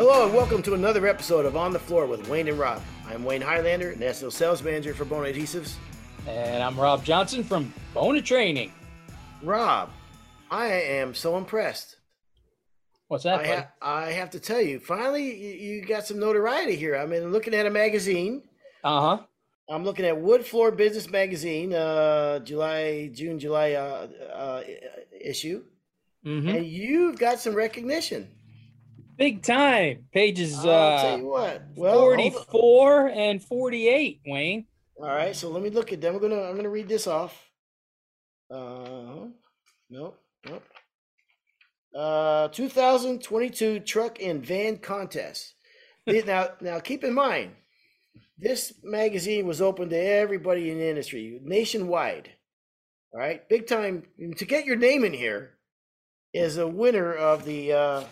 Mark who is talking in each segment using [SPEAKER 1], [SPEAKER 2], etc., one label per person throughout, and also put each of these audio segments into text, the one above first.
[SPEAKER 1] Hello and welcome to another episode of On the Floor with Wayne and Rob. I'm Wayne Highlander, National Sales Manager for Bona Adhesives.
[SPEAKER 2] And I'm Rob Johnson from Bona Training.
[SPEAKER 1] Rob, I am so impressed.
[SPEAKER 2] What's that?
[SPEAKER 1] I, ha- I have to tell you, finally, you, got some notoriety here. I mean, looking at a magazine.
[SPEAKER 2] Uh huh.
[SPEAKER 1] I'm looking at Wood Floor Business Magazine, uh, July, June, July uh, uh, issue,
[SPEAKER 2] hmm
[SPEAKER 1] and you've got some recognition.
[SPEAKER 2] Big time. Pages uh,
[SPEAKER 1] you what. Well,
[SPEAKER 2] 44 and 48, Wayne.
[SPEAKER 1] All right, so let me look at them. I'm gonna I'm gonna read this off. Uh, nope, nope. Uh, 2022 truck and van contest. Now, now keep in mind, this magazine was open to everybody in the industry nationwide. All right, big time to get your name in here is a winner of the uh,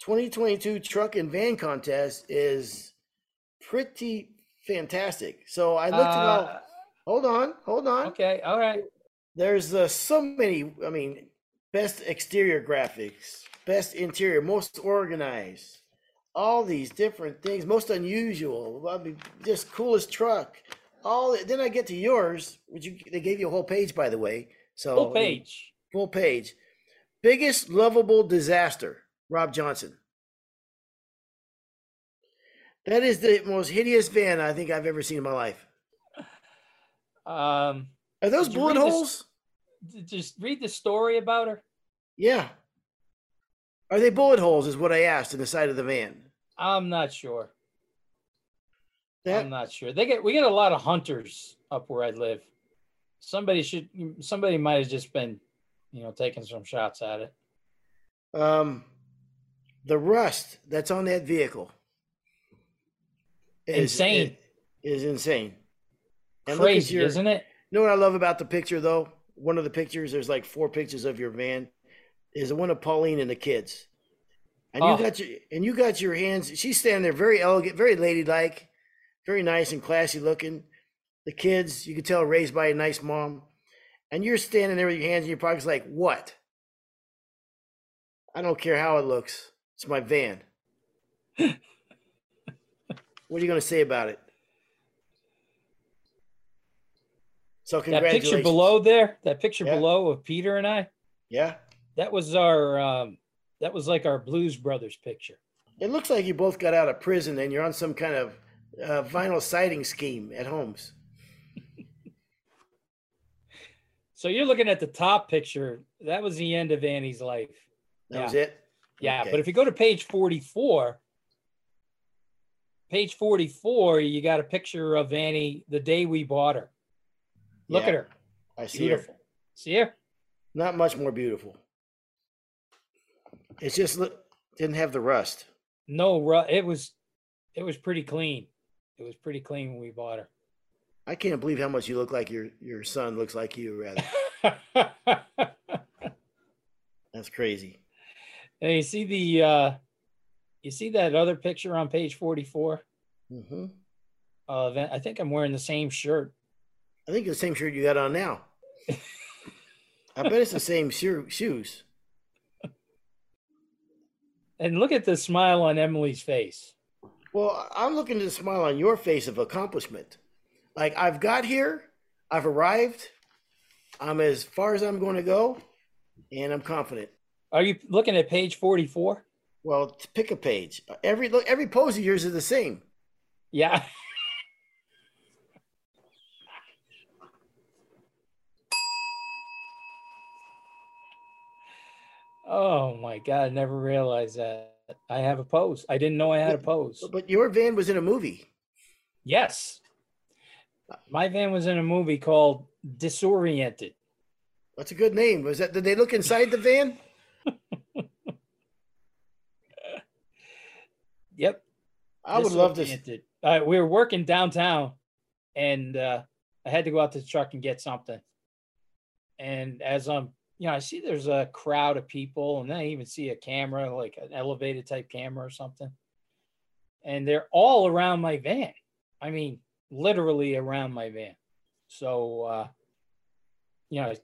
[SPEAKER 1] 2022 truck and van contest is pretty fantastic. So I looked at all.
[SPEAKER 2] Uh,
[SPEAKER 1] Hold on, hold on.
[SPEAKER 2] okay. All right.
[SPEAKER 1] There's uh, so many. I mean, best exterior graphics, best interior, most organized, all these different things, most unusual. I mean, just coolest truck. All then I get to yours, which you they gave you a whole page, by the way. So
[SPEAKER 2] Full page.
[SPEAKER 1] full page. Biggest lovable disaster, Rob Johnson. That is the most hideous van I think I've ever seen in my life.
[SPEAKER 2] Um,
[SPEAKER 1] Are those bullet
[SPEAKER 2] this-
[SPEAKER 1] holes?
[SPEAKER 2] just read the story about her.
[SPEAKER 1] Yeah. Are they bullet holes? Is what I asked in the side of the van.
[SPEAKER 2] I'm not sure.
[SPEAKER 1] That
[SPEAKER 2] I'm not sure. They get we get a lot of hunters up where I live. Somebody should somebody might have just been, you know, taking some shots at it.
[SPEAKER 1] um, the rust that's on that vehicle is
[SPEAKER 2] Insane.
[SPEAKER 1] Is, insane. And
[SPEAKER 2] Crazy,
[SPEAKER 1] your-
[SPEAKER 2] isn't it?
[SPEAKER 1] You know what I love about the picture though? One of the pictures, there's like four pictures of your van, is the one of Pauline and the kids. And you
[SPEAKER 2] Oh.
[SPEAKER 1] got your and you got your hands. She's standing there, very elegant, very ladylike, very nice and classy looking. The kids, you can tell, raised by a nice mom, and you're standing there with your hands in your pockets, like what? I don't care how it looks. It's my van. what are you going to say about it? So
[SPEAKER 2] That picture below there, that picture
[SPEAKER 1] Yeah.
[SPEAKER 2] below of Peter and I,
[SPEAKER 1] Yeah.
[SPEAKER 2] that was our um that was like our Blues Brothers picture.
[SPEAKER 1] It looks like you both got out of prison and you're on some kind of uh, vinyl siding scheme at Holmes.
[SPEAKER 2] So you're looking at the top picture. That was the end of Annie's life.
[SPEAKER 1] That
[SPEAKER 2] Yeah.
[SPEAKER 1] was it.
[SPEAKER 2] Yeah,
[SPEAKER 1] Okay.
[SPEAKER 2] but if you go to page 44, page 44, you got a picture of Annie the day we bought her. Look
[SPEAKER 1] Yeah,
[SPEAKER 2] at her.
[SPEAKER 1] I see her.
[SPEAKER 2] See her?
[SPEAKER 1] Not much more beautiful. It's just look didn't have the rust.
[SPEAKER 2] No, ru- it was it was pretty clean. It was pretty clean when we bought her.
[SPEAKER 1] I can't believe how much you look like your your son looks like you. Rather, that's crazy.
[SPEAKER 2] And you see the uh you see that other picture on page 44
[SPEAKER 1] hmm
[SPEAKER 2] of I think I'm wearing the same shirt.
[SPEAKER 1] I think the same shirt you got on now. I bet it's the same shoe, shoes.
[SPEAKER 2] And look at the smile on Emily's face.
[SPEAKER 1] Well, I'm looking to the smile on your face of accomplishment. Like I've got here, I've arrived, I'm as far as I'm going to go, and I'm confident.
[SPEAKER 2] Are you looking at page 44?
[SPEAKER 1] Well, pick a page. Every look, every pose of yours is the same.
[SPEAKER 2] Yeah. oh my God, I never realized that. I have a pose. I didn't know I had a pose.
[SPEAKER 1] But your van was in a movie.
[SPEAKER 2] Yes. My van was in a movie called Disoriented.
[SPEAKER 1] That's a good name. Was that? Did they look inside the van?
[SPEAKER 2] Yep.
[SPEAKER 1] I would love to.
[SPEAKER 2] Uh, we were working downtown and uh, I had to go out to the truck and get something. And as I'm, you know, I see there's a crowd of people and then I even see a camera, like an elevated type camera or something. And they're all around my van. I mean, literally around my van. So, uh, you know, I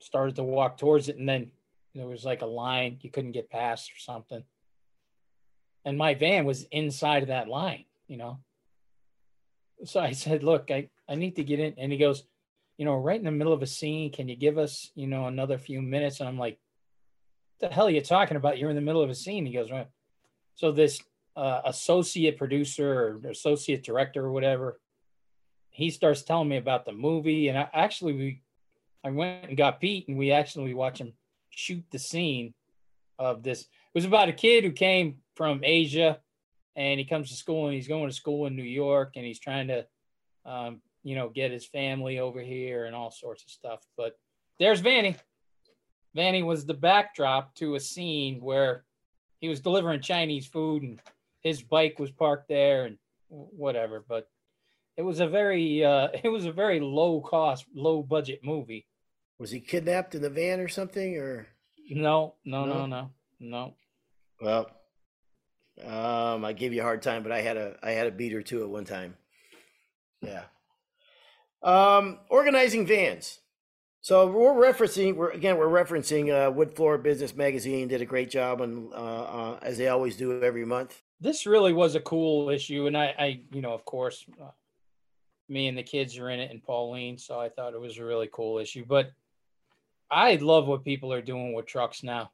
[SPEAKER 2] started to walk towards it and then there was like a line you couldn't get past or something. And my van was inside of that line, you know. So I said, "Look, I I need to get in," and he goes, "You know, right in the middle of a scene, can you give us, you know, another few minutes?" And I'm like, "The hell are you talking about? You're in the middle of a scene." He goes, "Right." So this uh, associate producer or associate director or whatever, he starts telling me about the movie, and I actually we, I went and got Pete, and we actually watched him shoot the scene of this. It was about a kid who came from Asia, and he comes to school, and he's going to school in New York, and he's trying to, um, you know, get his family over here and all sorts of stuff. But there's Vanny. Vanny was the backdrop to a scene where he was delivering Chinese food, and his bike was parked there, and whatever. But it was a very, uh, it was a very low cost, low budget movie.
[SPEAKER 1] Was he kidnapped in the van or something? Or
[SPEAKER 2] No, no,
[SPEAKER 1] No?
[SPEAKER 2] no, no, no.
[SPEAKER 1] well, um, I gave you a hard time, but I had a I had a beater too at one time. Yeah. Um, organizing vans. So we're referencing. We're again we're referencing uh, Wood Floor Business Magazine did a great job on uh, uh, as they always do every month.
[SPEAKER 2] this really was a cool issue and i i you know of course uh, me and the kids are in it and pauline so i thought it was a really cool issue but i love what people are doing with trucks now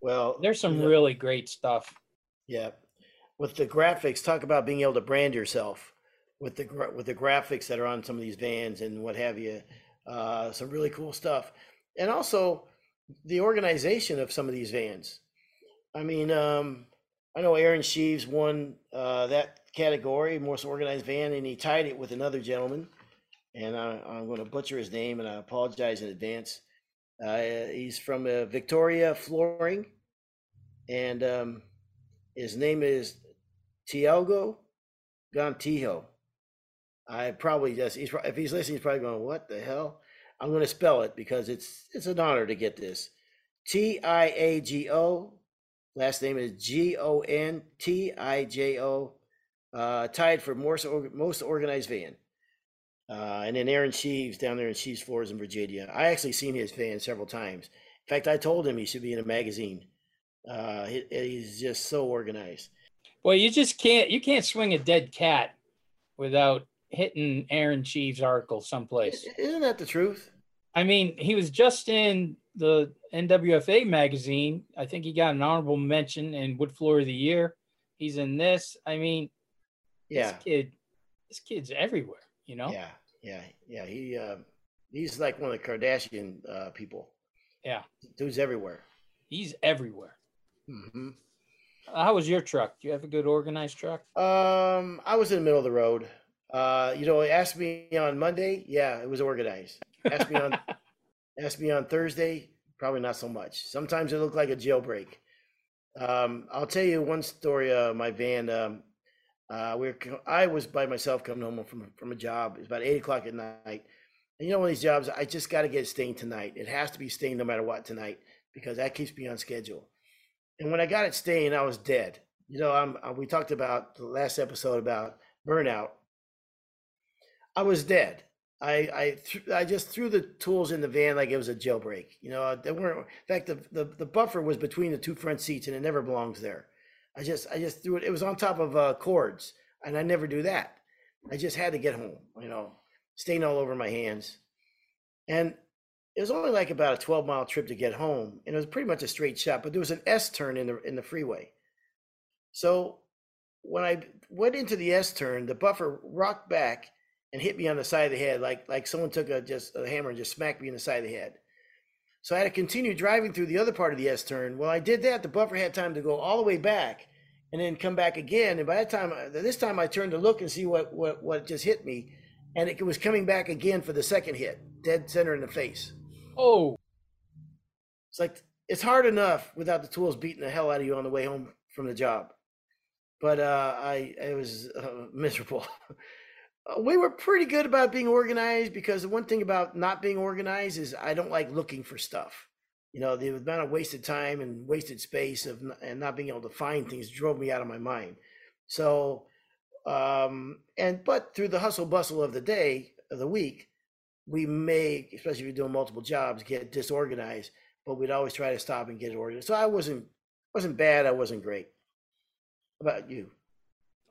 [SPEAKER 1] Well,
[SPEAKER 2] there's some
[SPEAKER 1] Yeah.
[SPEAKER 2] really great stuff
[SPEAKER 1] Yeah, with the graphics, talk about being able to brand yourself with the with the graphics that are on some of these vans and what have you. Uh, some really cool stuff, and also the organization of some of these vans. I mean, um, I know Aaron Sheaves won uh, that category, most organized van, and he tied it with another gentleman. And I, I'm going to butcher his name, and I apologize in advance. Uh, he's from uh, Victoria Flooring, and um, his name is Tiago Gontijo. I probably just he's if he's listening, he's probably going, "What the hell?" I'm going to spell it because it's it's an honor to get this. T I A G O. Last name is G O N T I J O. Uh, tied for most most organized van. Uh, and then Aaron Sheaves down there in Sheaves Floors in Virginia. I actually seen his van several times. In fact, I told him he should be in a magazine. Uh, he, he's just so organized.
[SPEAKER 2] well you just can't you can't swing a dead cat without hitting aaron Sheaves' article someplace
[SPEAKER 1] Isn't that the truth?
[SPEAKER 2] i mean he was just in the nwfa magazine i think he got an honorable mention in wood floor of the year he's in this i mean
[SPEAKER 1] Yeah,
[SPEAKER 2] this kid this kid's everywhere you know
[SPEAKER 1] yeah, yeah, yeah. He uh, he's like one of the Kardashian uh, people.
[SPEAKER 2] Yeah.
[SPEAKER 1] dude's everywhere.
[SPEAKER 2] he's everywhere
[SPEAKER 1] hmm
[SPEAKER 2] how was your truck do you have a good organized truck
[SPEAKER 1] Um, I was in the middle of the road. Uh, you know, asked me on Monday. Yeah, it was organized. Asked me on asked me on Thursday. Probably not so much. Sometimes it looked like a jailbreak. Um, I'll tell you one story. Uh, my van. Um, uh, we were, I was by myself coming home from from a job. It was about eight o'clock at night. And you know, one of these jobs, I just got to get stained tonight. It has to be stained no matter what tonight because that keeps me on schedule. And when I got it stained, I was dead. You know, I'm, uh, we talked about the last episode about burnout. I was dead. I I th- I just threw the tools in the van like it was a jailbreak. You know, they weren't. In fact, the, the the buffer was between the two front seats, and it never belongs there. I just I just threw it. It was on top of uh, cords, and I never do that. I just had to get home. You know, stain all over my hands, and it was only like about a twelve mile trip to get home, and it was pretty much a straight shot. But there was an S turn in the in the freeway, so when I went into the S turn, the buffer rocked back and hit me on the side of the head, like like someone took a just a hammer and just smacked me in the side of the head. So I had to continue driving through the other part of the S turn. Well, I did that. The buffer had time to go all the way back and then come back again. And by that time, uh, this time I turned to look and see what what what just hit me, and it was coming back again for the second hit, dead center in the face.
[SPEAKER 2] oh
[SPEAKER 1] It's like it's hard enough without the tools beating the hell out of you on the way home from the job. But uh, I it was uh, miserable. Uh, we were pretty good about being organized because the one thing about not being organized is I don't like looking for stuff. You know, the amount of wasted time and wasted space of and not being able to find things drove me out of my mind. So, um, and but through the hustle bustle of the day of the week, we may, especially if you're doing multiple jobs, get disorganized. But we'd always try to stop and get it organized. So I wasn't wasn't bad. I wasn't great. about you?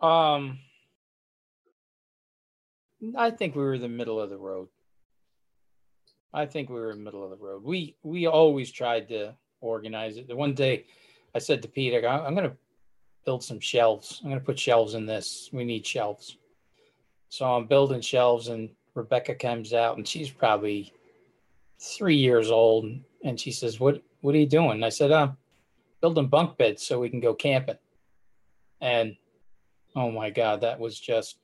[SPEAKER 2] Um, I think we were the middle of the road. I think we were in the middle of the road. We we always tried to organize it. The one day I said to Peter, "I- I'm going to build some shelves. I'm going to put shelves in this. We need shelves. So I'm building shelves, and Rebecca comes out, and she's probably three years old, and she says, "What What are you doing?" And I said, "I'm building bunk beds so we can go camping." And oh my God, that was just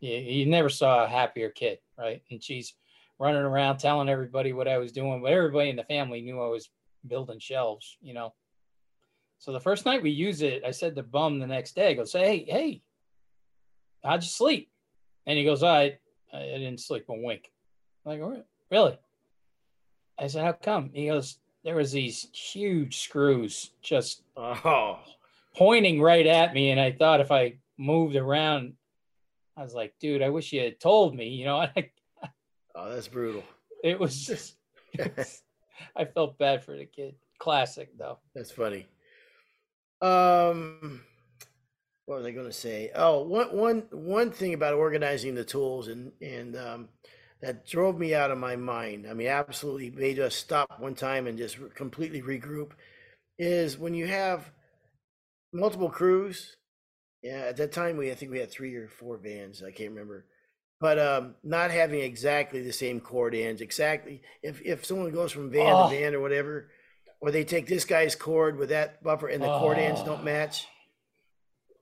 [SPEAKER 2] you, you never saw a happier kid, right? And she's running around telling everybody what I was doing, but everybody in the family knew I was building shelves, you know. So the first night we use it, I said to Bum the next day, I go, say, hey, hey, how'd you sleep? And he goes, I, I didn't sleep a wink. I'm like, "Oh, really? I said, how come? He goes, there was these huge screws just
[SPEAKER 1] Oh,
[SPEAKER 2] pointing right at me, and I thought if I moved around, I was like, dude, I wish you had told me. You know, I,
[SPEAKER 1] oh, that's brutal.
[SPEAKER 2] it was just, it was- I felt bad for the kid. Classic though.
[SPEAKER 1] That's funny. Um, what was I going to say? Oh, one one one thing about organizing the tools and and um, that drove me out of my mind. I mean, absolutely made us stop one time and just completely regroup. Is when you have multiple crews. Yeah, at that time we I think we had three or four vans. I can't remember. But um, not having exactly the same cord ends, exactly if if someone goes from van
[SPEAKER 2] Oh.
[SPEAKER 1] to van or whatever, or they take this guy's cord with that buffer and the cord ends
[SPEAKER 2] Oh.
[SPEAKER 1] don't match,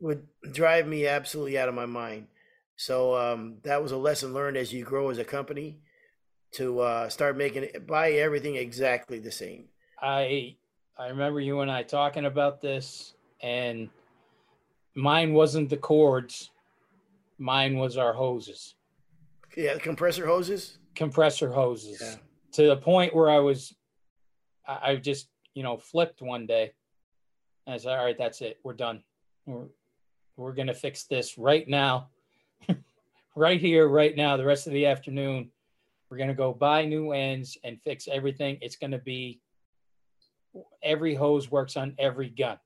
[SPEAKER 1] would drive me absolutely out of my mind. So um, that was a lesson learned as you grow as a company to uh, start making it buy everything exactly the same.
[SPEAKER 2] I I remember you and I talking about this, and mine wasn't the cords, mine was our hoses,
[SPEAKER 1] Yeah, the compressor hoses.
[SPEAKER 2] compressor hoses.
[SPEAKER 1] Yeah.
[SPEAKER 2] to the point where I was, I, I just, you know, flipped one day. And I said, all right, that's it. We're done. We're, we're going to fix this right now, right here, right now, the rest of the afternoon. We're going to go buy new ends and fix everything. It's going to be every hose works on every gun.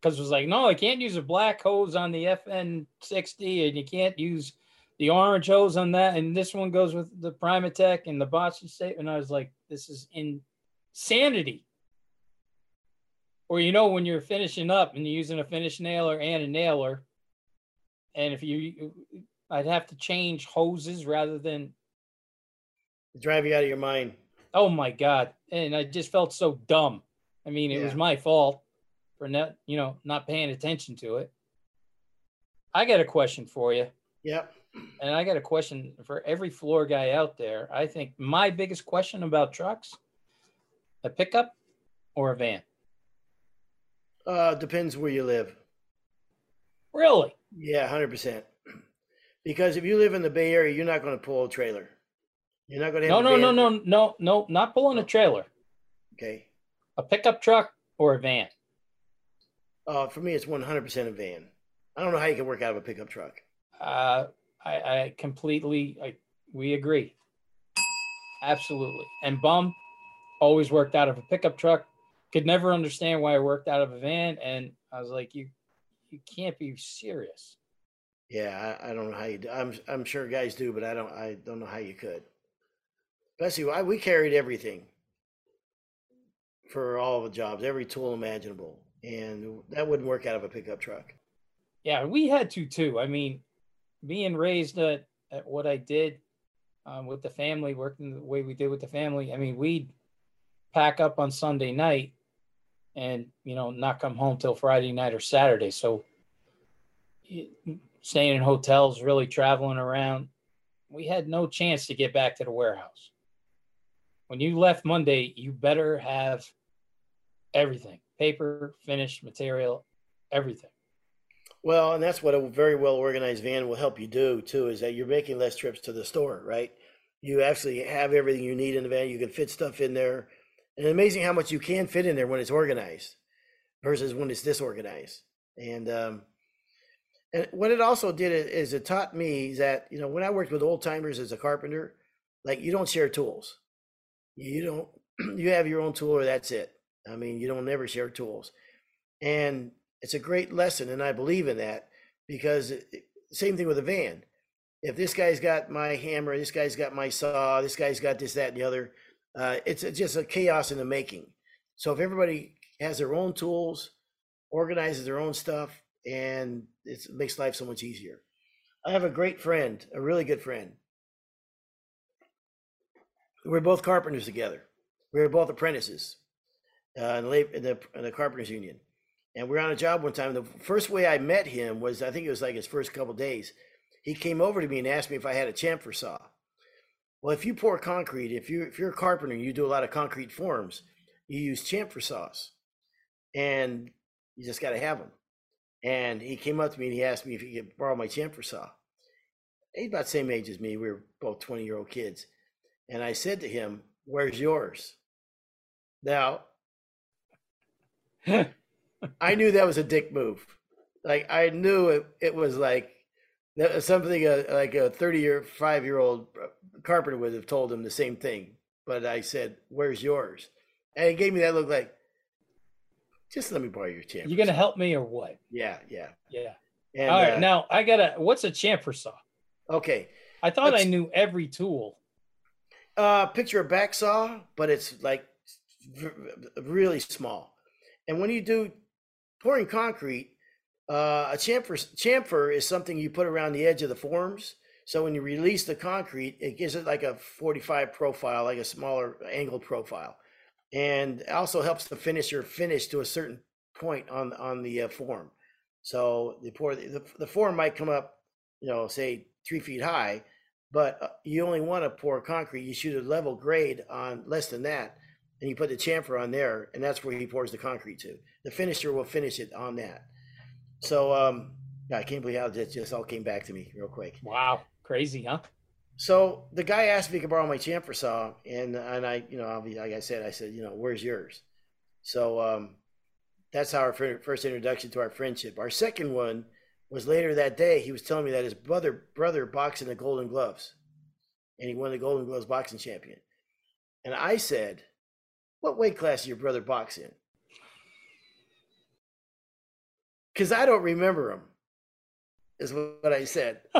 [SPEAKER 2] Because it was like, no, I can't use a black hose on the FN60 and you can't use the orange hose on that, and this one goes with the Primatech and the Boston State. And I was like, this is insanity. Or you know, when you're finishing up and you're using a finish nailer and a nailer, and if you, I'd have to change hoses rather than,
[SPEAKER 1] Drive you out of your mind.
[SPEAKER 2] oh my god! And I just felt so dumb. I mean, it was my fault for not, you know, not paying attention to it. I got a question for you.
[SPEAKER 1] Yep.
[SPEAKER 2] And I got a question for every floor guy out there. I think my biggest question about trucks a pickup or a van?
[SPEAKER 1] Uh, depends where you live.
[SPEAKER 2] Really?
[SPEAKER 1] Yeah, hundred percent. Because if you live in the Bay Area, you're not going to pull a trailer. You're not going to.
[SPEAKER 2] No, no, no, no, no, no, not pulling a trailer.
[SPEAKER 1] Okay.
[SPEAKER 2] A pickup truck or a van?
[SPEAKER 1] Uh, for me, it's one hundred percent a van. I don't know how you can work out of a pickup truck.
[SPEAKER 2] Uh, I, I completely, I, we agree. Absolutely. And Bum always worked out of a pickup truck. Could never understand why I worked out of a van. And I was like, you, you can't be serious.
[SPEAKER 1] Yeah, I, I don't know how you do. I'm I'm sure guys do, but I don't. I don't know how you could. Especially, I, we carried everything for all the jobs, every tool imaginable, and that wouldn't work out of a pickup truck.
[SPEAKER 2] Yeah, we had to too. I mean, being raised at, at what I did um, with the family, working the way we did with the family. I mean, we'd pack up on Sunday night and, you know, not come home till Friday night or Saturday. So staying in hotels, really traveling around, we had no chance to get back to the warehouse. When you left Monday, you better have everything paper, finished material, everything.
[SPEAKER 1] Well, and that's what a very well organized van will help you do too, is that you're making less trips to the store, right? You actually have everything you need in the van. You can fit stuff in there. And amazing how much you can fit in there when it's organized versus when it's disorganized. And um and what it also did is, is it taught me that, you know, when I worked with old timers as a carpenter, like you don't share tools. You don't you have your own tool or that's it. I mean, you don't never share tools. And it's a great lesson, and I believe in that because same thing with a van. If this guy's got my hammer, this guy's got my saw, this guy's got this, that, and the other, uh, it's just a chaos in the making. So if everybody has their own tools, organizes their own stuff, and it makes life so much easier. I have a great friend, a really good friend. We're both carpenters together. We were both apprentices uh, in, the, in the carpenters union, and we were on a job one time. The first way I met him was I think it was like his first couple days. He came over to me and asked me if I had a chamfer saw. Well, if you pour concrete, if you if you're a carpenter you do a lot of concrete forms, you use chamfer saws, and you just got to have them. And he came up to me and he asked me if he could borrow my chamfer saw. He's about the same age as me. We were both 20 year old kids. And I said to him, Where's yours? Now, I knew that was a dick move. Like, I knew it, it was like something a, like a 30 year, five year old carpenter would have told him the same thing. But I said, Where's yours? And he gave me that look like, Just let me borrow your chamfer.
[SPEAKER 2] You're gonna help me or what?
[SPEAKER 1] Yeah, yeah.
[SPEAKER 2] Yeah.
[SPEAKER 1] And,
[SPEAKER 2] All right.
[SPEAKER 1] uh,
[SPEAKER 2] now I gotta. What's a chamfer saw?
[SPEAKER 1] okay.
[SPEAKER 2] I thought I
[SPEAKER 1] Let's-
[SPEAKER 2] knew every tool.
[SPEAKER 1] Uh, picture a back saw, but it's like really small. And when you do pouring concrete, uh, a chamfer chamfer is something you put around the edge of the forms. So when you release the concrete, it gives it like a 45 profile, like a smaller angled profile, and also helps the finisher finish to a certain point on on the uh, form. So the pour the, the form might come up, you know, say three feet high, but uh, you only want to pour concrete. You shoot a level grade on less than that, and you put the chamfer on there, and that's where he pours the concrete to. The finisher will finish it on that. So um, I can't believe how that just all came back to me real quick.
[SPEAKER 2] Wow, crazy, huh?
[SPEAKER 1] So the guy asked if he could borrow my chamfer saw, and and I, you know, obviously, like I said, I said, you know, where's yours? So um, that's how our first introduction to our friendship. Our second one was later that day. He was telling me that his brother brother boxed in the Golden Gloves, and he won the Golden Gloves boxing champion. And I said, "What weight class did your brother box in?" Because I don't remember him. Is what I said,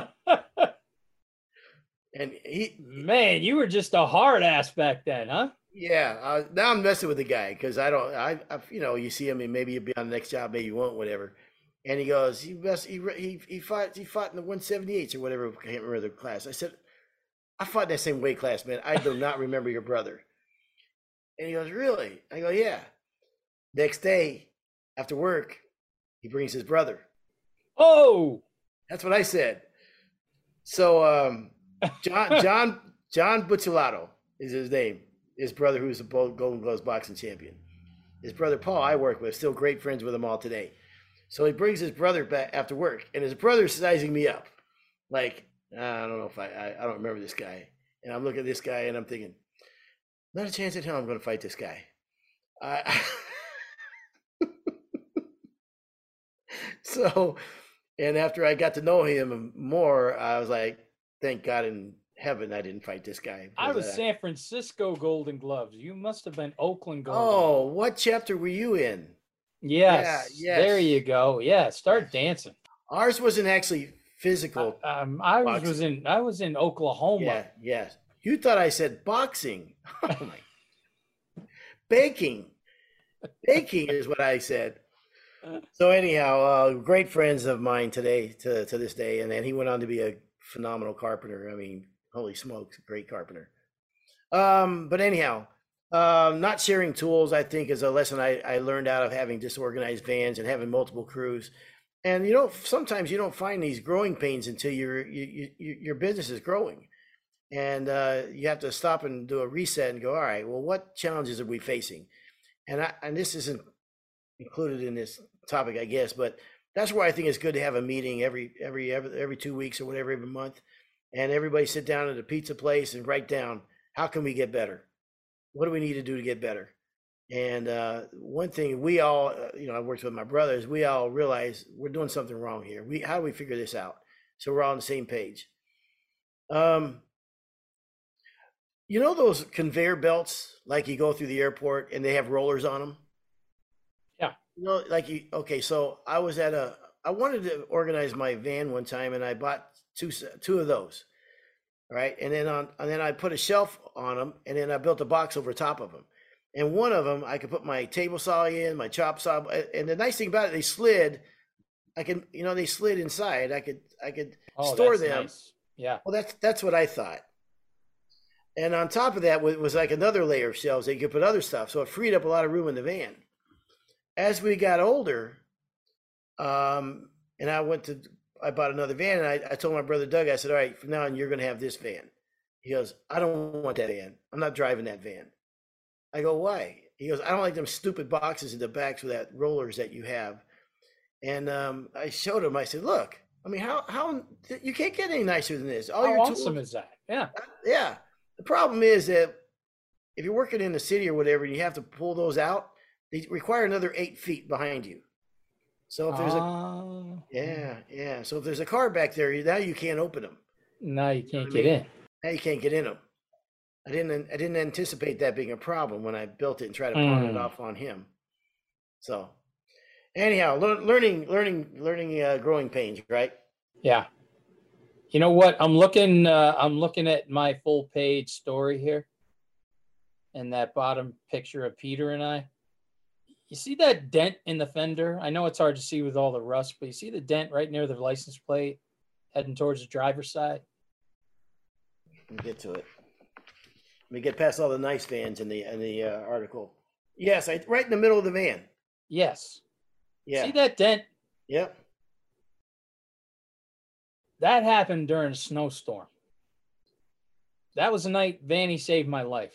[SPEAKER 1] and he
[SPEAKER 2] Man, you were just a hard ass back then, huh?
[SPEAKER 1] Yeah, uh, now I'm messing with the guy because I don't. I, I, you know, you see him and maybe you'll be on the next job, maybe you won't, whatever. And he goes, he best, he he he fought he fought in the 178s or whatever. I can't remember the class. I said, I fought in that same weight class, man. I do not remember your brother. And he goes, really? I go, yeah. Next day, after work, he brings his brother.
[SPEAKER 2] Oh,
[SPEAKER 1] That's what I said. So um, John John John Bucciolato is his name. His brother, who's a Golden Gloves boxing champion. His brother Paul, I work with, still great friends with him all today. So he brings his brother back after work, and his brother's sizing me up. Like I don't know if I I, I don't remember this guy, and I'm looking at this guy, and I'm thinking, not a chance in hell I'm going to fight this guy. I, so, and after I got to know him more, I was like, thank God in heaven I didn't fight this guy.
[SPEAKER 2] I was San Francisco Golden Gloves. You must have been Oakland Golden.
[SPEAKER 1] Oh, what chapter were you in?
[SPEAKER 2] yes, There
[SPEAKER 1] yes.
[SPEAKER 2] you go. Yeah, start dancing.
[SPEAKER 1] Ours wasn't actually physical.
[SPEAKER 2] Um, I was, was in I was in Oklahoma.
[SPEAKER 1] yeah, yes. You thought I said boxing. Oh my. Baking. Baking is what I said. So anyhow, uh, great friends of mine today to, to this day, and then he went on to be a phenomenal carpenter. I mean, holy smokes, great carpenter. Um, but anyhow, um, not sharing tools, I think, is a lesson I, I learned out of having disorganized vans and having multiple crews. And you know, sometimes you don't find these growing pains until your you, you, your business is growing, and uh, you have to stop and do a reset and go, all right, well, what challenges are we facing? And I, and this isn't included in this topic, I guess, but that's where I think it's good to have a meeting every every every, every two weeks or whatever, every month, and everybody sit down at a pizza place and write down how can we get better, what do we need to do to get better. And uh, one thing we all, uh, you know, I worked with my brothers. We all realize we're doing something wrong here. We how do we figure this out? So we're all on the same page. Um, you know those conveyor belts, like you go through the airport and they have rollers on them.
[SPEAKER 2] Yeah.
[SPEAKER 1] You know, like you. Okay, so I was at a. I wanted to organize my van one time, and I bought two two of those. Right, and then on and then I put a shelf on them, and then I built a box over top of them. And one of them, I could put my table saw in, my chop saw, and the nice thing about it, they slid. I can, you know, they slid inside. I could, I could
[SPEAKER 2] Oh,
[SPEAKER 1] store them.
[SPEAKER 2] nice. Yeah.
[SPEAKER 1] Well, that's that's what I thought. And on top of that was, was like another layer of shelves that you could put other stuff. So it freed up a lot of room in the van. As we got older, um, and I went to, I bought another van, and I, I told my brother Doug, I said, "All right, from now on, you're going to have this van." He goes, "I don't want that van. I'm not driving that van." I go, "Why?" He goes, "I don't like them stupid boxes in the backs with that rollers that you have." And um, I showed him. I said, "Look, I mean, how how you can't get any nicer than this. All
[SPEAKER 2] How
[SPEAKER 1] your
[SPEAKER 2] awesome
[SPEAKER 1] tools,
[SPEAKER 2] is that? Yeah.
[SPEAKER 1] yeah. The problem is that if you're working in the city or whatever, and you have to pull those out, they require another eight feet behind you. So if there's a
[SPEAKER 2] Ah,
[SPEAKER 1] yeah, yeah. So if there's a car back there, now you can't open them.
[SPEAKER 2] No, you can't
[SPEAKER 1] what I
[SPEAKER 2] get
[SPEAKER 1] mean?
[SPEAKER 2] in.
[SPEAKER 1] Now you can't get in them. I didn't I didn't anticipate that being a problem when I built it and tried to pawn it
[SPEAKER 2] Mm.
[SPEAKER 1] off on him. So anyhow, lear- learning learning learning uh, growing pains, right?
[SPEAKER 2] Yeah. You know what? I'm looking uh I'm looking at my full page story here. And that bottom picture of Peter and I. You see that dent in the fender? I know it's hard to see with all the rust, but you see the dent right near the license plate heading towards the driver's side?
[SPEAKER 1] Let me get to it. Let me get past all the nice vans in the in the uh, article. Yes, I right in the middle of the van.
[SPEAKER 2] Yes.
[SPEAKER 1] Yeah.
[SPEAKER 2] See that dent?
[SPEAKER 1] Yep.
[SPEAKER 2] That happened during a snowstorm. That was the night Vanny saved my life.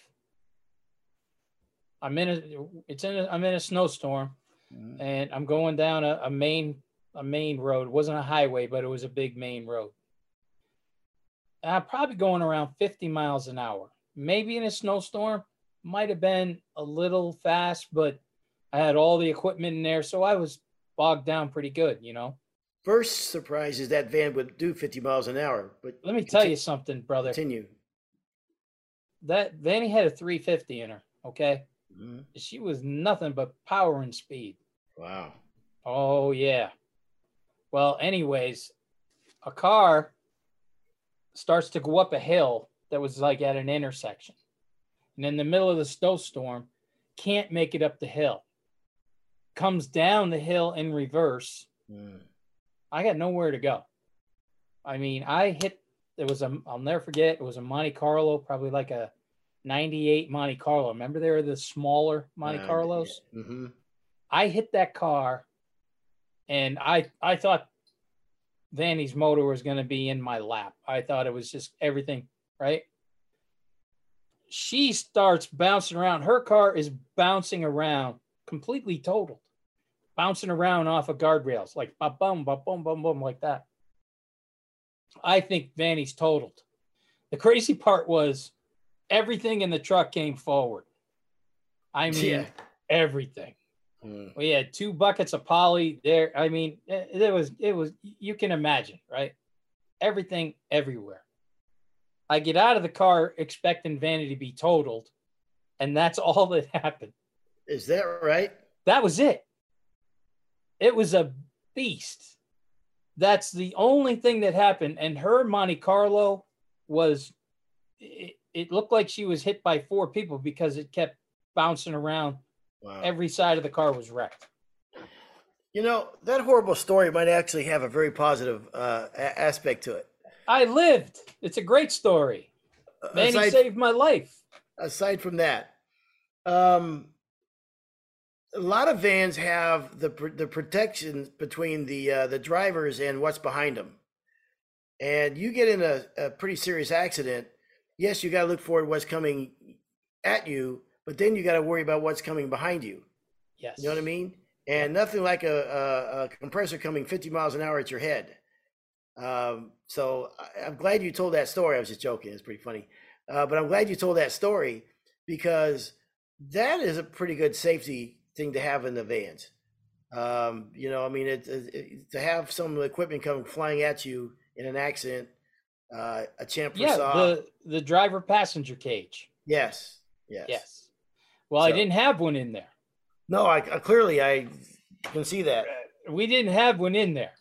[SPEAKER 2] I'm in a it's in a, I'm in a snowstorm mm-hmm. and I'm going down a, a main a main road. It wasn't a highway, but it was a big main road. And I'm probably going around 50 miles an hour. Maybe in a snowstorm, might have been a little fast, but I had all the equipment in there, so I was bogged down pretty good, you know.
[SPEAKER 1] First surprise is that van would do 50 miles an hour, but
[SPEAKER 2] Let me tell you something, brother.
[SPEAKER 1] continue.
[SPEAKER 2] That Vanny had a 350 in her, okay?
[SPEAKER 1] Mhm.
[SPEAKER 2] She was nothing but power and speed.
[SPEAKER 1] Wow.
[SPEAKER 2] Oh yeah. Well, anyways, a car starts to go up a hill that was like at an intersection. And in the middle of the snowstorm, can't make it up the hill. Comes down the hill in reverse.
[SPEAKER 1] Mm.
[SPEAKER 2] I got nowhere to go. I mean, I hit there was a I'll never forget, it was a Monte Carlo, probably like a 98 Monte Carlo. Remember they were the smaller Monte Carlos?
[SPEAKER 1] hmm
[SPEAKER 2] I hit that car and I I thought Vanny's motor was going to be in my lap. I thought it was just everything, right? She starts bouncing around. Her car is bouncing around, completely totaled, bouncing around off of guardrails, like ba bum, ba bum, bum, bum, like that. I think Vanny's totaled. The crazy part was everything in the truck came forward. I mean,
[SPEAKER 1] Yeah.
[SPEAKER 2] everything.
[SPEAKER 1] Mm.
[SPEAKER 2] We had two buckets of poly there. I mean, it, it was it was you can imagine, right? Everything everywhere. I get out of the car expecting Vanny to be totaled, and that's all that happened.
[SPEAKER 1] Is that right?
[SPEAKER 2] That was it. It was a beast. That's the only thing that happened. And her Monte Carlo was it, it looked like she was hit by four people because it kept bouncing around.
[SPEAKER 1] Wow.
[SPEAKER 2] Every side of the car was wrecked.
[SPEAKER 1] you know, that horrible story might actually have a very positive uh, a- aspect to it.
[SPEAKER 2] I lived. It's a great story. Man, he
[SPEAKER 1] Aside,
[SPEAKER 2] saved my life.
[SPEAKER 1] aside from that, um, a lot of vans have the the protection between the uh, the drivers and what's behind them. And you get in a, a pretty serious accident. Yes, you got to look forward what's coming at you, but then you got to worry about what's coming behind you.
[SPEAKER 2] Yes.
[SPEAKER 1] You know what I mean? And nothing like a, a, a compressor coming 50 miles an hour at your head. Um, so I, I'm glad you told that story. I was just joking. It's pretty funny. Uh, but I'm glad you told that story because that is a pretty good safety thing to have in the vans. Um, you know, I mean, it, it, it- to have some equipment come flying at you in an accident, uh, a chamfer
[SPEAKER 2] Yeah, the the driver passenger cage.
[SPEAKER 1] yes, yes,
[SPEAKER 2] Yes. Well, I didn't have one in there.
[SPEAKER 1] No, I, I clearly I can see that.
[SPEAKER 2] we didn't have one in there.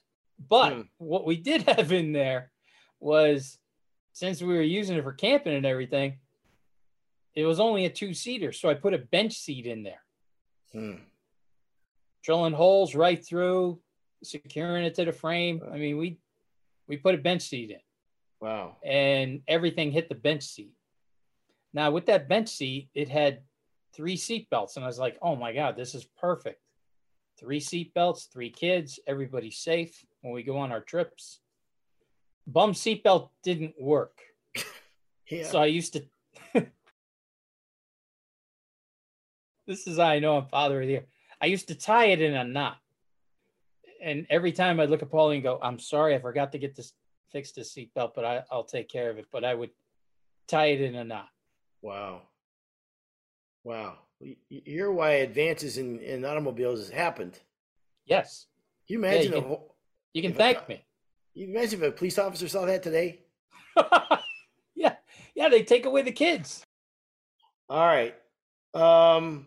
[SPEAKER 2] But
[SPEAKER 1] Hmm.
[SPEAKER 2] what we did have in there was since we were using it for camping and everything, it was only a two seater. So I put a bench seat in there,
[SPEAKER 1] Hmm.
[SPEAKER 2] drilling holes right through, securing it to the frame. I mean, we we put a bench seat in
[SPEAKER 1] Wow.
[SPEAKER 2] and everything hit the bench seat. Now with that bench seat, it had three seat belts, and I was like, "Oh my god, this is perfect! Three seat belts, three kids, everybody's safe when we go on our trips." Bum seat belt didn't work,
[SPEAKER 1] Yeah.
[SPEAKER 2] so I used to. This is how I know I'm father of the year. I used to tie it in a knot, and every time I'd look at Paulie and go, "I'm sorry, I forgot to get this fix the seatbelt, but I, I'll take care of it." But I would tie it in a knot.
[SPEAKER 1] Wow. Wow. Y- y- Hear why advances in, in automobiles has happened.
[SPEAKER 2] Yes,
[SPEAKER 1] Can you imagine
[SPEAKER 2] you can-
[SPEAKER 1] whole,
[SPEAKER 2] you can
[SPEAKER 1] If a
[SPEAKER 2] thank me.
[SPEAKER 1] you imagine if a police officer saw that today?
[SPEAKER 2] yeah, yeah, they take away the kids.
[SPEAKER 1] All right. Um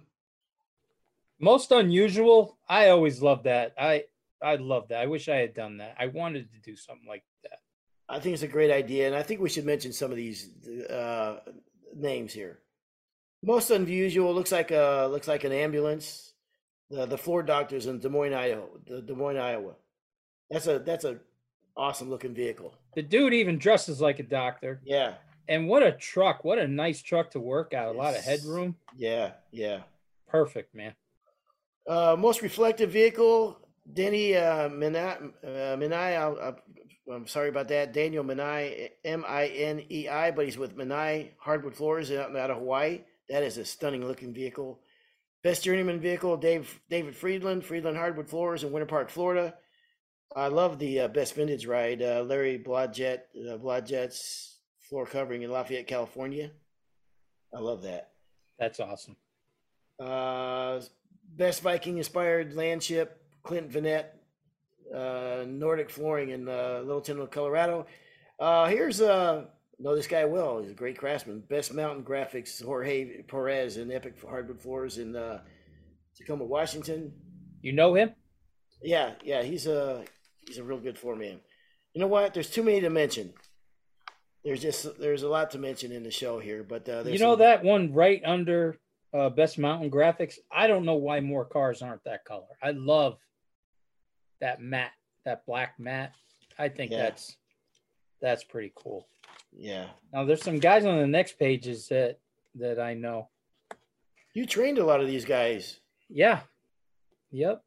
[SPEAKER 2] Most unusual. I always love that. I I love that. I wish I had done that. I wanted to do something like that.
[SPEAKER 1] I think it's a great idea, and I think we should mention some of these uh, names here. Most unusual looks like a looks like an ambulance. The the floor doctors in Des Moines, Iowa. The Des Moines, Iowa. That's a that's a awesome looking vehicle.
[SPEAKER 2] The dude even dresses like a doctor.
[SPEAKER 1] Yeah,
[SPEAKER 2] And what a truck. What a nice truck to work out. A lot of headroom.
[SPEAKER 1] yeah, yeah.
[SPEAKER 2] Perfect, man.
[SPEAKER 1] Uh, most reflective vehicle, Denny uh, Minei. Uh, Minei I'll, I'm sorry about that. Daniel Minei, M I N E I, but he's with Minei Hardwood Floors out, out of Hawaii. That is a stunning looking vehicle. Best journeyman vehicle, Dave David Friedland, Friedland Hardwood Floors in Winter Park, Florida. I love the uh, best vintage ride, uh, Larry Blodgett, uh, Blodgett's floor covering in Lafayette, California. I love that.
[SPEAKER 2] That's awesome.
[SPEAKER 1] Uh, best Viking inspired land ship, Clint Vanette, uh, Nordic flooring in uh, Littleton, Colorado. Uh, here's uh, know this guy well. He's a great craftsman. Best mountain graphics, Jorge Perez and Epic Hardwood Floors in uh, Tacoma, Washington.
[SPEAKER 2] You know him?
[SPEAKER 1] Yeah, yeah, he's a he's a real good floor man. You know what? There's too many to mention. There's just there's a lot to mention in the show here, but uh, there's
[SPEAKER 2] You know
[SPEAKER 1] some-
[SPEAKER 2] that one right under uh, best mountain graphics? I don't know why more cars aren't that color. I love that matte, that black matte. I think
[SPEAKER 1] Yeah.
[SPEAKER 2] that's that's pretty cool.
[SPEAKER 1] Yeah,
[SPEAKER 2] Now there's some guys on the next pages that that I know.
[SPEAKER 1] you trained a lot of these guys.
[SPEAKER 2] Yeah. Yep.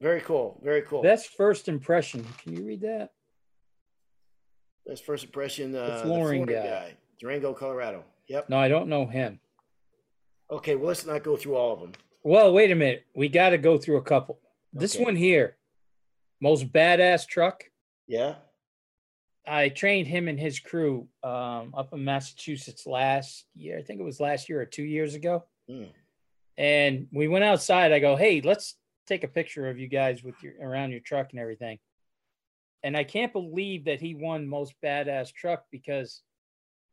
[SPEAKER 1] Very cool. Very cool.
[SPEAKER 2] Best first impression. Can you read that?
[SPEAKER 1] That's first impression. Uh, the
[SPEAKER 2] flooring
[SPEAKER 1] Florida
[SPEAKER 2] guy.
[SPEAKER 1] Durango, Colorado. Yep.
[SPEAKER 2] No, I don't know him.
[SPEAKER 1] Okay, well, let's not go through all of them.
[SPEAKER 2] Well, wait a minute. We got to go through a couple. This
[SPEAKER 1] Okay.
[SPEAKER 2] one here, most badass truck.
[SPEAKER 1] Yeah.
[SPEAKER 2] I trained him and his crew um, up in Massachusetts last year. I think it was last year or two years ago.
[SPEAKER 1] Hmm.
[SPEAKER 2] And we went outside. I go, hey, let's take a picture of you guys with your around your truck and everything. And I can't believe that he won most badass truck because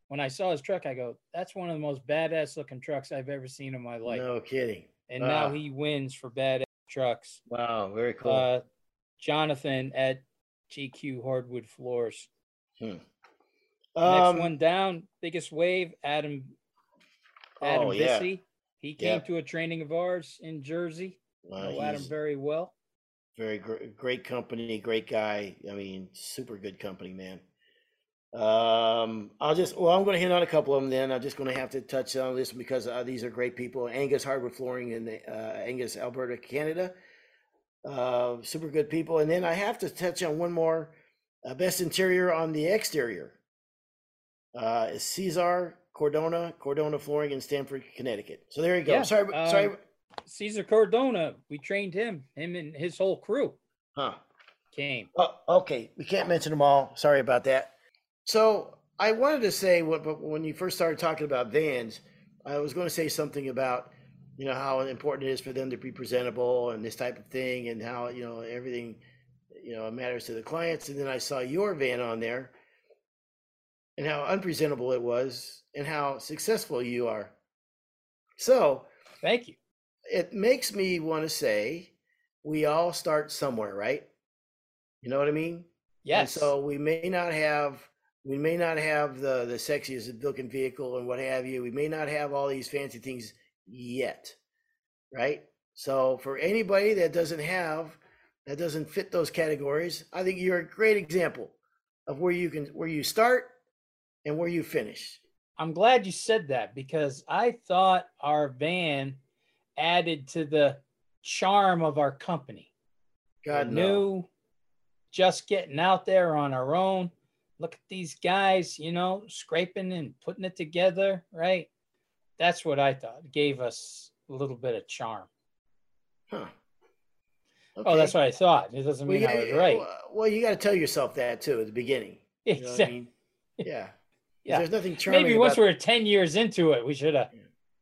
[SPEAKER 2] when I saw his truck, I go, that's one of the most badass looking trucks I've ever seen in my life.
[SPEAKER 1] no kidding.
[SPEAKER 2] and now he wins for badass trucks.
[SPEAKER 1] Wow. Very cool.
[SPEAKER 2] Uh, Jonathan at GQ Hardwood Floors.
[SPEAKER 1] um,
[SPEAKER 2] Next one down, biggest wave, Adam Adam
[SPEAKER 1] Oh, yeah.
[SPEAKER 2] He came
[SPEAKER 1] Yeah.
[SPEAKER 2] to a training of ours in Jersey.
[SPEAKER 1] uh,
[SPEAKER 2] know Adam very well.
[SPEAKER 1] very gr- great company, great guy. I mean, super good company, man. Um, I'll just well, I'm going to hit on a couple of them. Then I'm just going to have to touch on this because uh, these are great people. Angus Hardwood Flooring in the, uh, Angus, Alberta, Canada. Uh, super good people. And then I have to touch on one more. Uh, best interior on the exterior. Uh, is Cesar Cordona, Cordona Flooring in Stamford, Connecticut. So there you go.
[SPEAKER 2] Yeah,
[SPEAKER 1] sorry,
[SPEAKER 2] um,
[SPEAKER 1] sorry.
[SPEAKER 2] Caesar Cordona, we trained him. Him and his whole crew
[SPEAKER 1] Huh.
[SPEAKER 2] came.
[SPEAKER 1] Oh, okay. We can't mention them all. Sorry about that. So I wanted to say but when you first started talking about vans, I was going to say something about, you know, how important it is for them to be presentable and this type of thing, and how you know everything, you know, matters to the clients. And then I saw your van on there, and how unpresentable it was, and how successful you are. So
[SPEAKER 2] Thank you.
[SPEAKER 1] it makes me want to say we all start somewhere, right? You know what I mean? And
[SPEAKER 2] Yes.
[SPEAKER 1] so we may not have we may not have the the sexiest looking vehicle and what have you. We may not have all these fancy things yet, right? So for anybody that doesn't have that doesn't fit those categories, I think you're a great example of where you can where you start and where you finish.
[SPEAKER 2] I'm glad you said that because I thought our van added to the charm of our company.
[SPEAKER 1] God
[SPEAKER 2] We're
[SPEAKER 1] no.
[SPEAKER 2] new, just getting out there on our own. Look at these guys, you know, scraping and putting it together, right? That's what I thought. It gave us a little bit of charm.
[SPEAKER 1] Huh.
[SPEAKER 2] Oh, that's what I thought. It doesn't
[SPEAKER 1] Well,
[SPEAKER 2] mean I was right.
[SPEAKER 1] Well, you got to tell yourself that too at the beginning. You know what I
[SPEAKER 2] Exactly.
[SPEAKER 1] mean? Yeah.
[SPEAKER 2] Yeah.
[SPEAKER 1] There's nothing charming
[SPEAKER 2] Maybe once we're 10 years into it, we should have,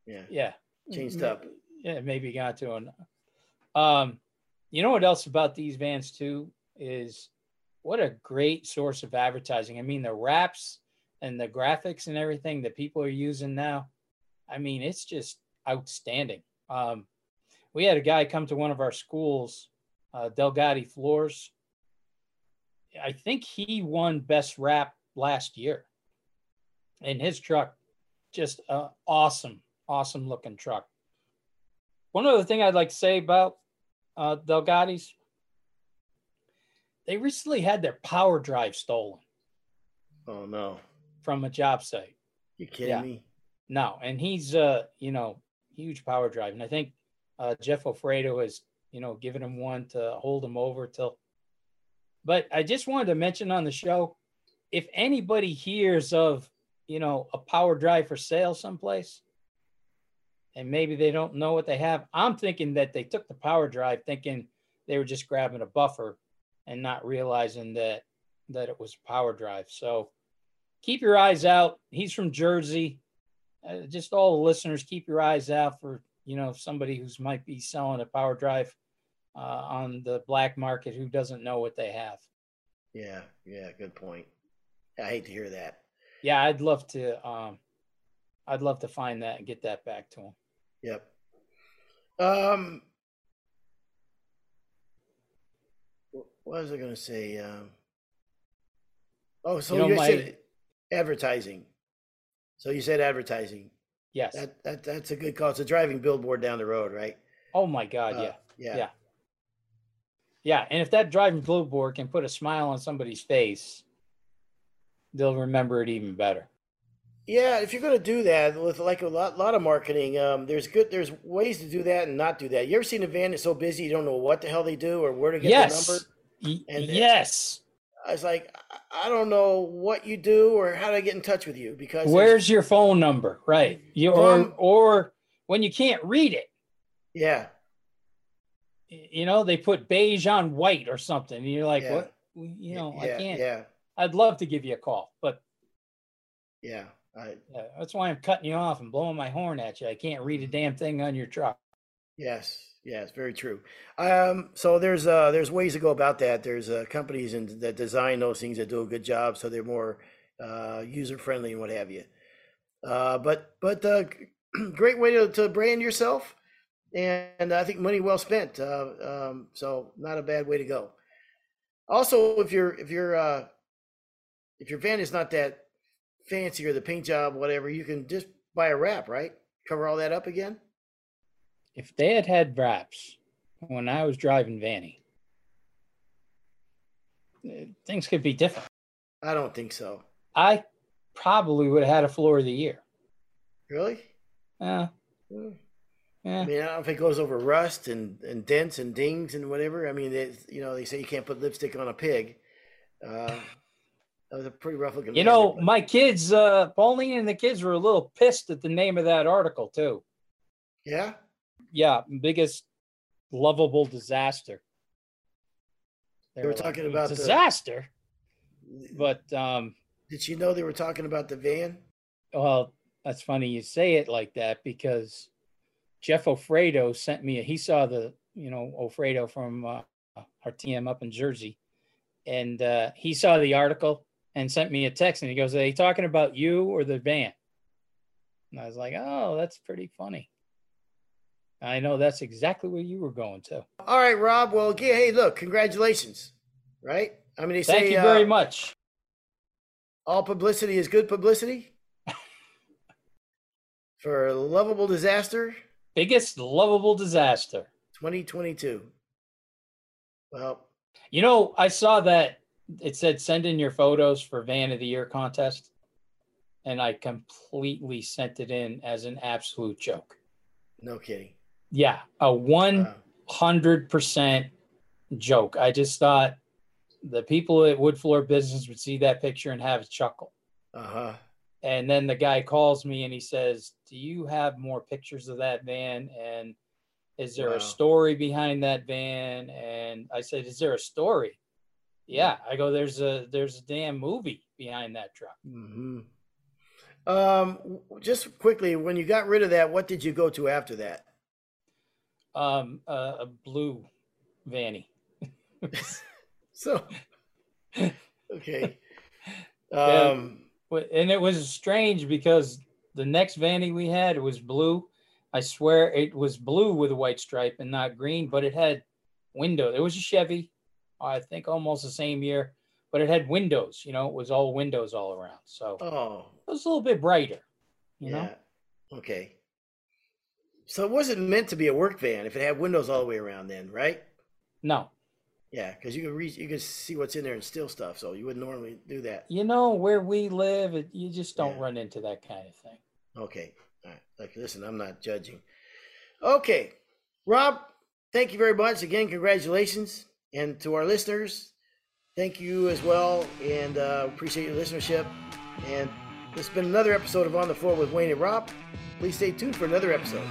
[SPEAKER 1] yeah.
[SPEAKER 2] yeah.
[SPEAKER 1] Changed up.
[SPEAKER 2] Yeah, maybe got to an. Um, you know what else about these vans too is what a great source of advertising. I mean, the wraps and the graphics and everything that people are using now. I mean, it's just outstanding. Um, we had a guy come to one of our schools, uh, Delgatti Floors. I think he won best wrap last year. And his truck, just uh, awesome, awesome looking truck. One other thing I'd like to say about uh, they recently had their power drive stolen
[SPEAKER 1] Oh no.
[SPEAKER 2] from a job site.
[SPEAKER 1] You kidding
[SPEAKER 2] Yeah.
[SPEAKER 1] me?
[SPEAKER 2] No, and he's uh, you know, huge power drive, and I think uh, Jeff Alfredo has, you know, given him one to hold him over till. But I just wanted to mention on the show, if anybody hears of, you know, a power drive for sale someplace, and maybe they don't know what they have, I'm thinking that they took the power drive thinking they were just grabbing a buffer, and not realizing that that it was a power drive. So keep your eyes out. He's from Jersey uh, just all the listeners keep your eyes out for you know somebody who's might be selling a power drive uh, on the black market who doesn't know what they have
[SPEAKER 1] Yeah, yeah, good point. I hate to hear that.
[SPEAKER 2] yeah i'd love to um i'd love to find that and get that back to him.
[SPEAKER 1] Yep. Um what was I gonna say? Um Oh, so
[SPEAKER 2] You
[SPEAKER 1] you,
[SPEAKER 2] my-
[SPEAKER 1] said advertising. So you said advertising.
[SPEAKER 2] yes
[SPEAKER 1] That that that's a good call. It's a driving billboard down the road, right?
[SPEAKER 2] oh my god
[SPEAKER 1] Uh,
[SPEAKER 2] yeah
[SPEAKER 1] Yeah.
[SPEAKER 2] Yeah. yeah and if that driving billboard can put a smile on somebody's face they'll remember it even better
[SPEAKER 1] Yeah, if you're going to do that with like a lot, lot of marketing, um, there's good, there's ways to do that and not do that. You ever seen a van that's so busy you don't know what the hell they do or where to get
[SPEAKER 2] yes
[SPEAKER 1] the number? And-
[SPEAKER 2] yes.
[SPEAKER 1] I was like, I- don't know what you do or how to get in touch with you because
[SPEAKER 2] where's your phone number? Right. You or
[SPEAKER 1] Um,
[SPEAKER 2] or when you can't read it.
[SPEAKER 1] Yeah,
[SPEAKER 2] you know they put beige on white or something and you're like
[SPEAKER 1] Yeah.
[SPEAKER 2] what? You know
[SPEAKER 1] yeah,
[SPEAKER 2] i can't.
[SPEAKER 1] yeah,
[SPEAKER 2] i'd love to give you a call but
[SPEAKER 1] yeah. I,
[SPEAKER 2] uh, that's why i'm cutting you off and blowing my horn at you. I can't read a damn thing on your truck.
[SPEAKER 1] Yes, yes, very true. Um, so there's uh, there's ways to go about that. There's uh, companies in, that design those things that do a good job, so they're more uh, user friendly and what have you. Uh, but but uh, great way to, to brand yourself, and I think money well spent. Uh, um, so not a bad way to go. Also, if you're if you're uh, if your van is not that fancy or the paint job, whatever, you can just buy a wrap, right? Cover all that up again.
[SPEAKER 2] If they had had wraps when i was driving vanny uh, things could be different
[SPEAKER 1] I don't think so.
[SPEAKER 2] i probably would have had a floor of the year
[SPEAKER 1] Really?
[SPEAKER 2] uh,
[SPEAKER 1] Hmm.
[SPEAKER 2] yeah.
[SPEAKER 1] I mean, I don't know if it goes over rust and, and dents and dings and whatever. I mean, they, you know, they say you can't put lipstick on a pig. Uh, that was a pretty rough looking.
[SPEAKER 2] you know
[SPEAKER 1] but-
[SPEAKER 2] my kids uh pauline and the kids were a little pissed at the name of that article too
[SPEAKER 1] yeah,
[SPEAKER 2] yeah, biggest lovable disaster.
[SPEAKER 1] They were
[SPEAKER 2] like,
[SPEAKER 1] talking about the-
[SPEAKER 2] disaster, but um,
[SPEAKER 1] did you know they were talking about the van?
[SPEAKER 2] well, that's funny you say it like that because Jeff Ofredo sent me. A, he saw the you know Ofredo from uh, our TM up in Jersey, and uh, he saw the article and sent me a text, and he goes, "Are they talking about you or the van?" And I was like, "Oh, that's pretty funny." I know that's exactly where you were going to.
[SPEAKER 1] All right, Rob. Well, yeah, hey, look, congratulations. Right? I mean, they
[SPEAKER 2] Thank
[SPEAKER 1] say
[SPEAKER 2] you very
[SPEAKER 1] uh,
[SPEAKER 2] much.
[SPEAKER 1] all publicity is good publicity. For lovable disaster
[SPEAKER 2] Biggest lovable disaster.
[SPEAKER 1] 2022. Well,
[SPEAKER 2] You know, I saw that it said send in your photos for van of the year contest. And I completely sent it in as an absolute joke.
[SPEAKER 1] no kidding.
[SPEAKER 2] Yeah, a hundred percent joke. I just thought the people at Wood Floor Business would see that picture and have a chuckle.
[SPEAKER 1] Uh huh.
[SPEAKER 2] And then the guy calls me and he says, Do you have more pictures of that van? And is there
[SPEAKER 1] Wow.
[SPEAKER 2] a story behind that van? And I said, Is there a story? Yeah. I go, There's a there's a damn movie behind that truck.
[SPEAKER 1] hmm Um, just quickly, when you got rid of that, what did you go to after that?
[SPEAKER 2] Um uh, a blue vanny.
[SPEAKER 1] So, okay. Um,
[SPEAKER 2] But- and it was strange because the next vanny we had it was blue. I swear it was blue with a white stripe and not green, but it had window. It was a Chevy, I think almost the same year, but it had windows. You know, it was all windows all around, so
[SPEAKER 1] oh,
[SPEAKER 2] it was a little bit brighter. You know,
[SPEAKER 1] yeah. Okay. So it wasn't meant to be a work van if it had windows all the way around, then, right?
[SPEAKER 2] no,
[SPEAKER 1] Yeah, because you can read, you could see what's in there and steal stuff. So you wouldn't normally do that.
[SPEAKER 2] you know where we live, it, you just don't
[SPEAKER 1] Yeah.
[SPEAKER 2] run into that kind of thing.
[SPEAKER 1] Okay. All right. Like, listen, I'm not judging. Okay. Rob, thank you very much. Again, congratulations. And to our listeners, thank you as well. And uh, appreciate your listenership. And this has been another episode of On the Floor with Wayne and Rob. Please stay tuned for another episode.